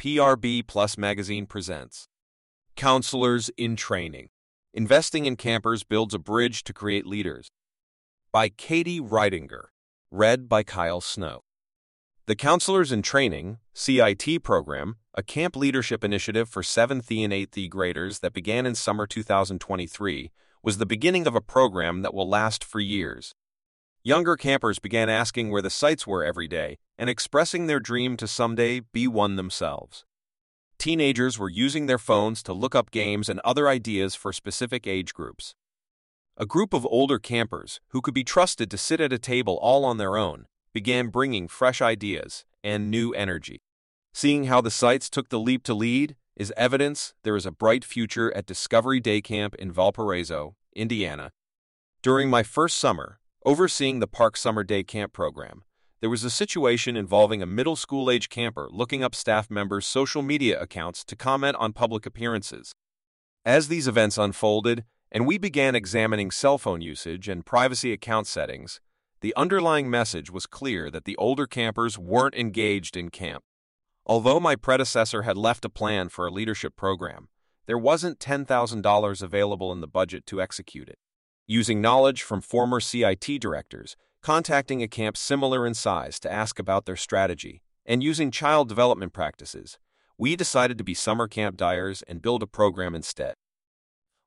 PRB Plus Magazine presents Counselors in Training Investing in Campers Builds a Bridge to Create Leaders by Katie Ridinger, read by Kyle Snow. The Counselors in Training CIT program, a camp leadership initiative for 7th E and 8th E graders that began in summer 2023, was the beginning of a program that will last for years. Younger campers began asking where the CITs were every day and expressing their dream to someday be one themselves. Teenagers were using their phones to look up games and other ideas for specific age groups. A group of older campers, who could be trusted to sit at a table all on their own, began bringing fresh ideas and new energy. Seeing how the CITs took the leap to lead is evidence there is a bright future at Discovery Day Camp in Valparaiso, Indiana. During my first summer, Overseeing the Park Summer Day Camp program, there was a situation involving a middle school age camper looking up staff members' social media accounts to comment on public appearances. As these events unfolded and we began examining cell phone usage and privacy account settings, the underlying message was clear that the older campers weren't engaged in camp. Although my predecessor had left a plan for a leadership program, there wasn't $10,000 available in the budget to execute it using knowledge from former CIT directors, contacting a camp similar in size to ask about their strategy, and using child development practices, we decided to be summer camp dyers and build a program instead.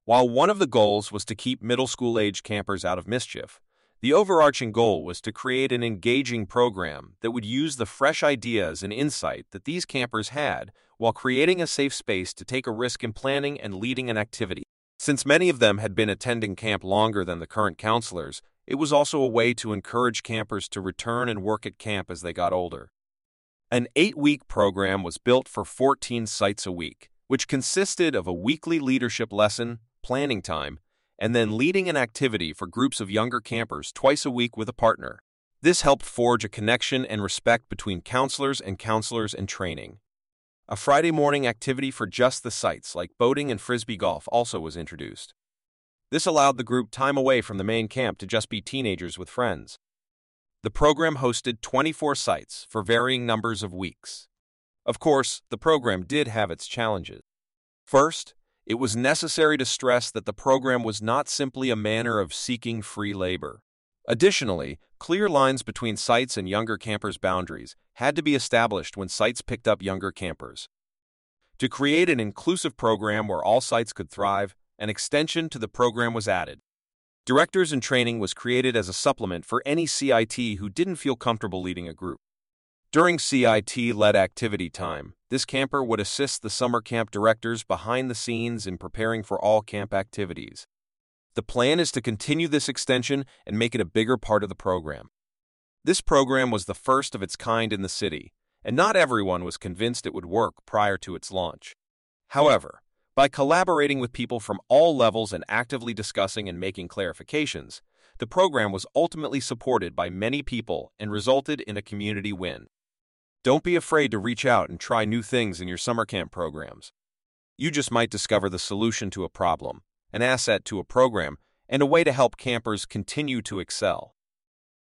While one of the goals was to keep middle school age campers out of mischief, the overarching goal was to create an engaging program that would use the fresh ideas and insight that these campers had while creating a safe space to take a risk in planning and leading an activity. Since many of them had been attending camp longer than the current counselors, it was also a way to encourage campers to return and work at camp as they got older. An eight week program was built for 14 CITs a week, which consisted of a weekly leadership lesson, planning time, and then leading an activity for groups of younger campers twice a week with a partner. This helped forge a connection and respect between counselors and counselors in training. A Friday morning activity for just the CITs, like boating and frisbee golf, also was introduced. This allowed the group time away from the main camp to just be teenagers with friends. The program hosted 24 CITs for varying numbers of weeks. Of course, the program did have its challenges. First, it was necessary to stress that the program was not simply a manner of seeking free labor. Additionally, clear lines between CITs and younger campers' boundaries had to be established when CITs picked up younger campers. To create an inclusive program where all CITs could thrive, an extension to the program was added. Directors in Training was created as a supplement for any CIT who didn't feel comfortable leading a group. During CIT led activity time, this camper would assist the summer camp directors behind the scenes in preparing for all camp activities. The plan is to continue this extension and make it a bigger part of the program. This program was the first of its kind in the city, and not everyone was convinced it would work prior to its launch. However, by collaborating with people from all levels and actively discussing and making clarifications, the program was ultimately supported by many people and resulted in a community win. Don't be afraid to reach out and try new things in your summer camp programs. You just might discover the solution to a problem an asset to a program, and a way to help campers continue to excel.